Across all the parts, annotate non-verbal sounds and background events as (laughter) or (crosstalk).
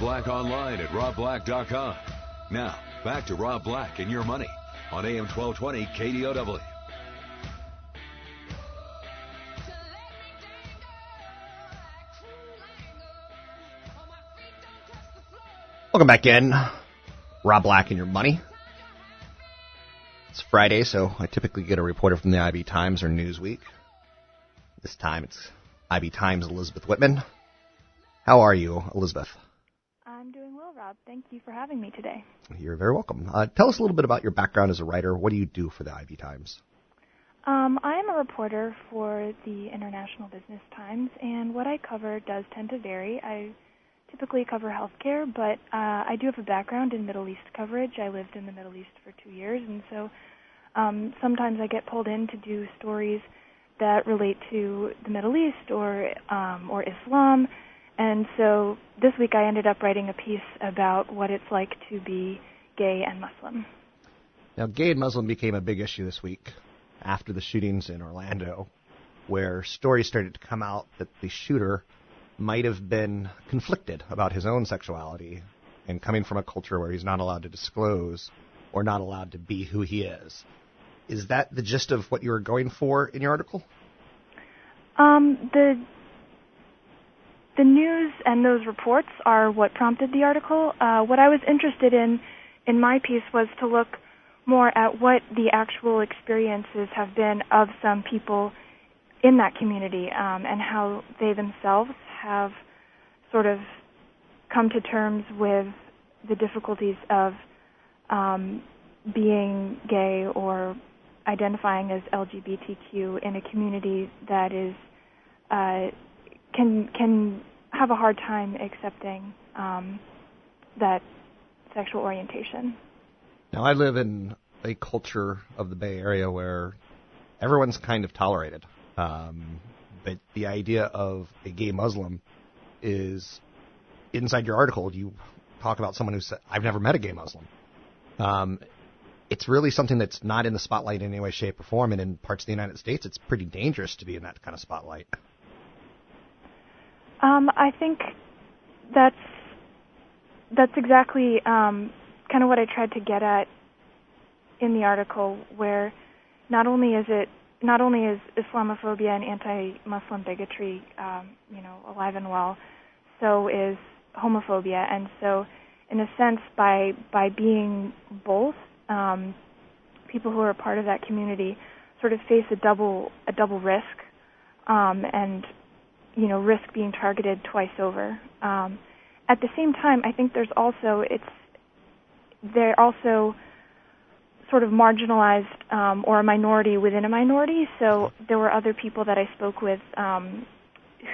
Black online at robblack.com. Now, back to Rob Black and your money on AM 1220 KDOW. Welcome back in. Rob Black and your money. It's Friday, so I typically get a reporter from the IB Times or Newsweek. This time it's IB Times Elizabeth Whitman. How are you, Elizabeth? Well, Rob. Thank you for having me today. You're very welcome. Uh, tell us a little bit about your background as a writer. What do you do for the IB Times? Um, I am a reporter for the International Business Times, and what I cover does tend to vary. I typically cover healthcare, but uh, I do have a background in Middle East coverage. I lived in the Middle East for two years, and so um, sometimes I get pulled in to do stories that relate to the Middle East or um, or Islam. And so this week I ended up writing a piece about what it's like to be gay and Muslim. Now, gay and Muslim became a big issue this week after the shootings in Orlando, where stories started to come out that the shooter might have been conflicted about his own sexuality and coming from a culture where he's not allowed to disclose or not allowed to be who he is. Is that the gist of what you were going for in your article? Um, the the news and those reports are what prompted the article. Uh, what I was interested in in my piece was to look more at what the actual experiences have been of some people in that community um, and how they themselves have sort of come to terms with the difficulties of um, being gay or identifying as LGBTQ in a community that is uh, can can have a hard time accepting um, that sexual orientation. Now, I live in a culture of the Bay Area where everyone's kind of tolerated. Um, but the idea of a gay Muslim is inside your article. You talk about someone who said, I've never met a gay Muslim. Um, it's really something that's not in the spotlight in any way, shape, or form. And in parts of the United States, it's pretty dangerous to be in that kind of spotlight. Um, I think that's that's exactly um, kind of what I tried to get at in the article, where not only is it not only is Islamophobia and anti-Muslim bigotry, um, you know, alive and well, so is homophobia, and so in a sense, by by being both, um, people who are part of that community sort of face a double a double risk, um, and you know, risk being targeted twice over. Um, at the same time, I think there's also it's they're also sort of marginalized um, or a minority within a minority. So there were other people that I spoke with um,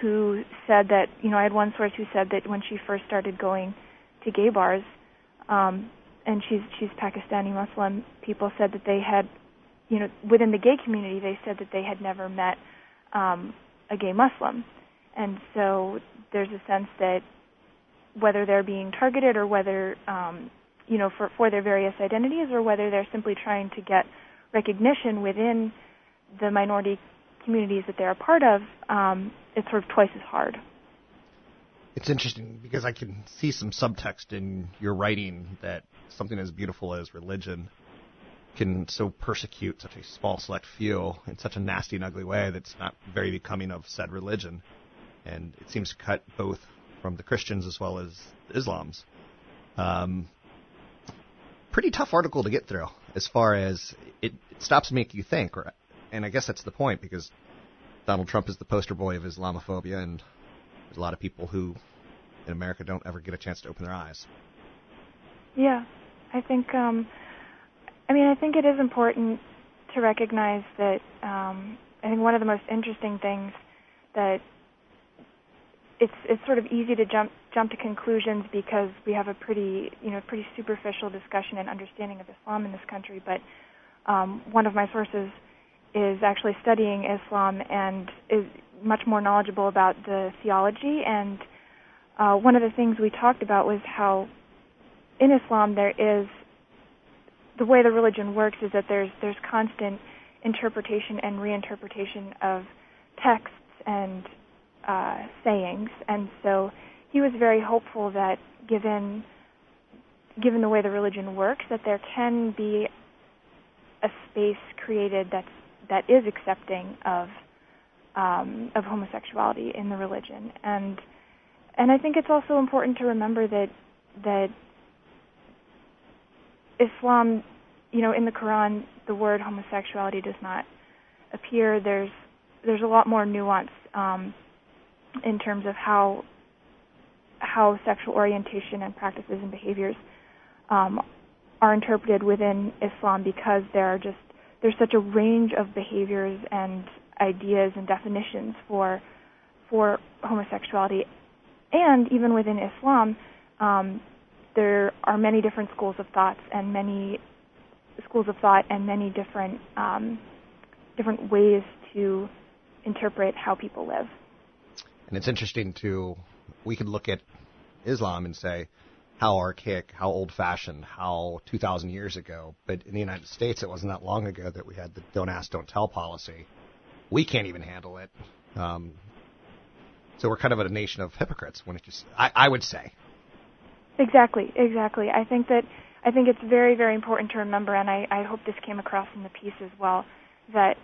who said that you know I had one source who said that when she first started going to gay bars, um, and she's she's Pakistani Muslim, people said that they had you know within the gay community they said that they had never met um, a gay Muslim, and so there's a sense that whether they're being targeted or whether um, you know for for their various identities or whether they're simply trying to get recognition within the minority communities that they're a part of, um, it's sort of twice as hard. It's interesting because I can see some subtext in your writing that something as beautiful as religion can so persecute such a small select few in such a nasty and ugly way that's not very becoming of said religion. And it seems to cut both from the Christians as well as Islam's. Um, pretty tough article to get through as far as it, it stops making you think, or, and I guess that's the point because Donald Trump is the poster boy of Islamophobia, and there's a lot of people who in America don't ever get a chance to open their eyes. Yeah, I think. Um, I mean, I think it is important to recognize that. Um, I think one of the most interesting things that it's it's sort of easy to jump jump to conclusions because we have a pretty you know pretty superficial discussion and understanding of Islam in this country. But um, one of my sources is actually studying Islam and is much more knowledgeable about the theology. And uh, one of the things we talked about was how in Islam there is the way the religion works is that there's there's constant interpretation and reinterpretation of texts and uh, sayings, and so he was very hopeful that given given the way the religion works, that there can be a space created that's that is accepting of um, of homosexuality in the religion, and and I think it's also important to remember that that Islam, you know, in the Quran, the word homosexuality does not appear. There's there's a lot more nuance um, in terms of how how sexual orientation and practices and behaviors um, are interpreted within Islam because there are just there's such a range of behaviors and ideas and definitions for for homosexuality, and even within Islam, um, there are many different schools of thoughts and many schools of thought and many different um, different ways to interpret how people live. And it's interesting to we could look at Islam and say how archaic, how old-fashioned, how 2,000 years ago. But in the United States, it wasn't that long ago that we had the "Don't ask, don't tell" policy. We can't even handle it. Um, so we're kind of a nation of hypocrites when it just, I, I would say. Exactly, exactly. I think that I think it's very, very important to remember, and I, I hope this came across in the piece as well, that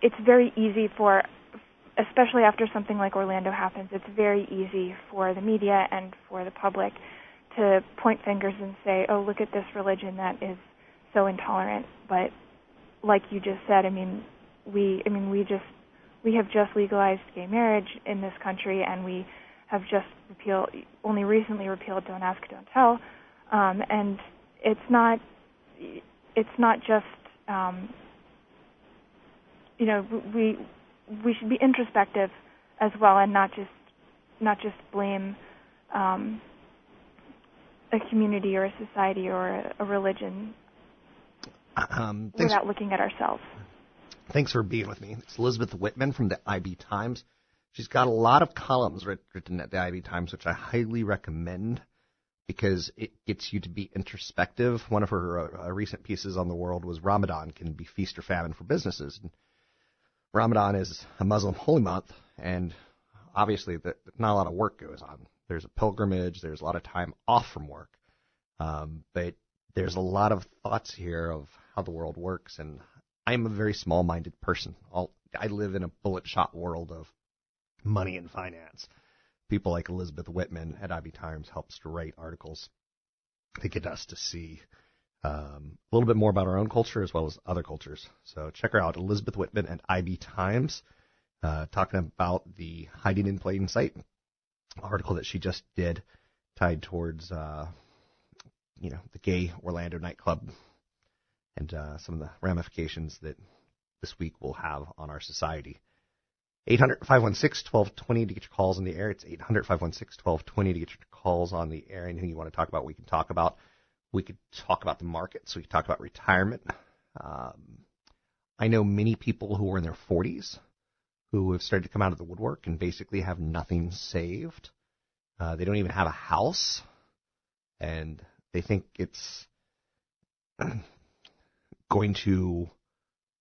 it's very easy for especially after something like Orlando happens, it's very easy for the media and for the public to point fingers and say, "Oh, look at this religion that is so intolerant." But like you just said, I mean, we I mean, we just we have just legalized gay marriage in this country and we have just repealed only recently repealed don't ask don't tell um, and it's not it's not just um, you know we we should be introspective as well and not just not just blame um, a community or a society or a, a religion Um, without looking at ourselves. thanks for being with me. It's Elizabeth Whitman from the IB Times. She's got a lot of columns written at the IB Times, which I highly recommend because it gets you to be introspective. One of her uh, uh, recent pieces on the world was Ramadan can be feast or famine for businesses. And Ramadan is a Muslim holy month, and obviously the, not a lot of work goes on. There's a pilgrimage, there's a lot of time off from work, um, but there's a lot of thoughts here of how the world works, and I'm a very small-minded person. I'll, I live in a bullet-shot world of money and finance. People like Elizabeth Whitman at IB Times helps to write articles to get us to see um, a little bit more about our own culture as well as other cultures. So check her out, Elizabeth Whitman at IB Times, uh, talking about the hiding in plain sight article that she just did, tied towards uh, you know the gay Orlando nightclub and uh, some of the ramifications that this week will have on our society. 800 516 1220 to get your calls on the air. It's 800 516 1220 to get your calls on the air. Anything you want to talk about, we can talk about. We could talk about the markets. We could talk about retirement. Um, I know many people who are in their 40s who have started to come out of the woodwork and basically have nothing saved. Uh, they don't even have a house, and they think it's (clears throat) going to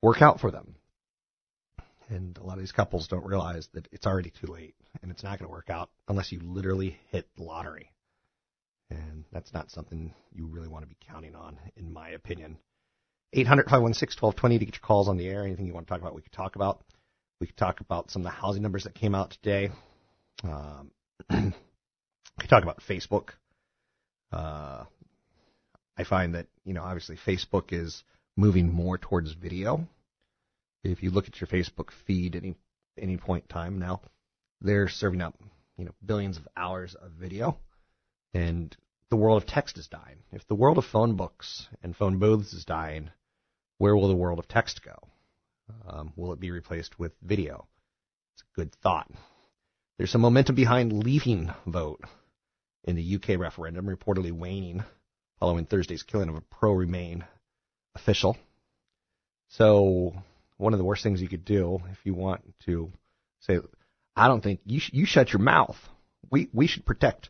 work out for them. And a lot of these couples don't realize that it's already too late and it's not going to work out unless you literally hit the lottery. And that's not something you really want to be counting on, in my opinion. 800 516 1220 to get your calls on the air. Anything you want to talk about, we could talk about. We could talk about some of the housing numbers that came out today. Um, (clears throat) we could talk about Facebook. Uh, I find that, you know, obviously Facebook is moving more towards video. If you look at your Facebook feed any any point in time now, they're serving up you know billions of hours of video, and the world of text is dying. If the world of phone books and phone booths is dying, where will the world of text go? Um, will it be replaced with video? It's a good thought. There's some momentum behind leaving vote in the UK referendum, reportedly waning following Thursday's killing of a pro Remain official. So, one of the worst things you could do if you want to say, I don't think you, sh- you shut your mouth. We, we should protect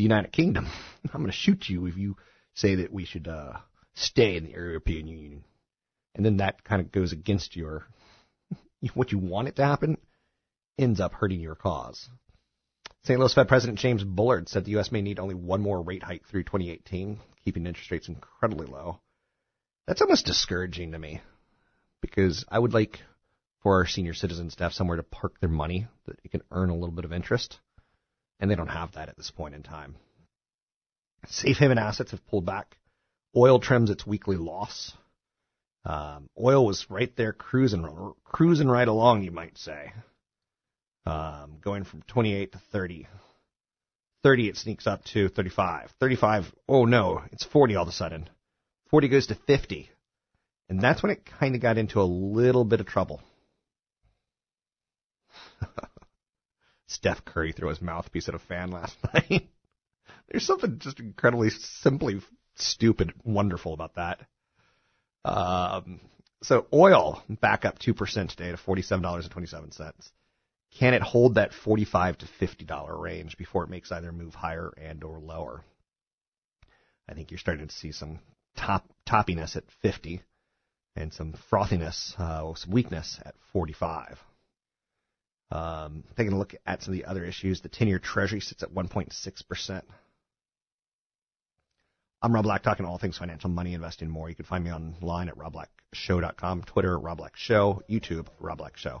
the United Kingdom. (laughs) I'm going to shoot you if you say that we should uh, stay in the European Union. And then that kind of goes against your (laughs) what you want it to happen ends up hurting your cause. St. Louis Fed President James Bullard said the U.S. may need only one more rate hike through 2018, keeping interest rates incredibly low. That's almost discouraging to me because I would like for our senior citizens to have somewhere to park their money that it can earn a little bit of interest, and they don't have that at this point in time. Safe haven assets have pulled back. Oil trims its weekly loss. Um, oil was right there cruising, cruising right along, you might say um, going from 28 to 30. 30 it sneaks up to 35. 35, oh no, it's 40 all of a sudden. 40 goes to 50. And that's when it kind of got into a little bit of trouble. (laughs) Steph Curry threw his mouthpiece at a fan last (laughs) night. There's something just incredibly simply stupid, wonderful about that. Um, so oil back up 2% today to $47.27 can it hold that 45 to 50 dollar range before it makes either move higher and or lower? I think you're starting to see some top toppiness at 50 and some frothiness, uh, some weakness at 45. Um, taking a look at some of the other issues, the 10-year Treasury sits at 1.6%. I'm Rob Black, talking all things financial, money, investing, more. You can find me online at robblackshow.com, Twitter, Rob Black Show, YouTube, Rob Black Show.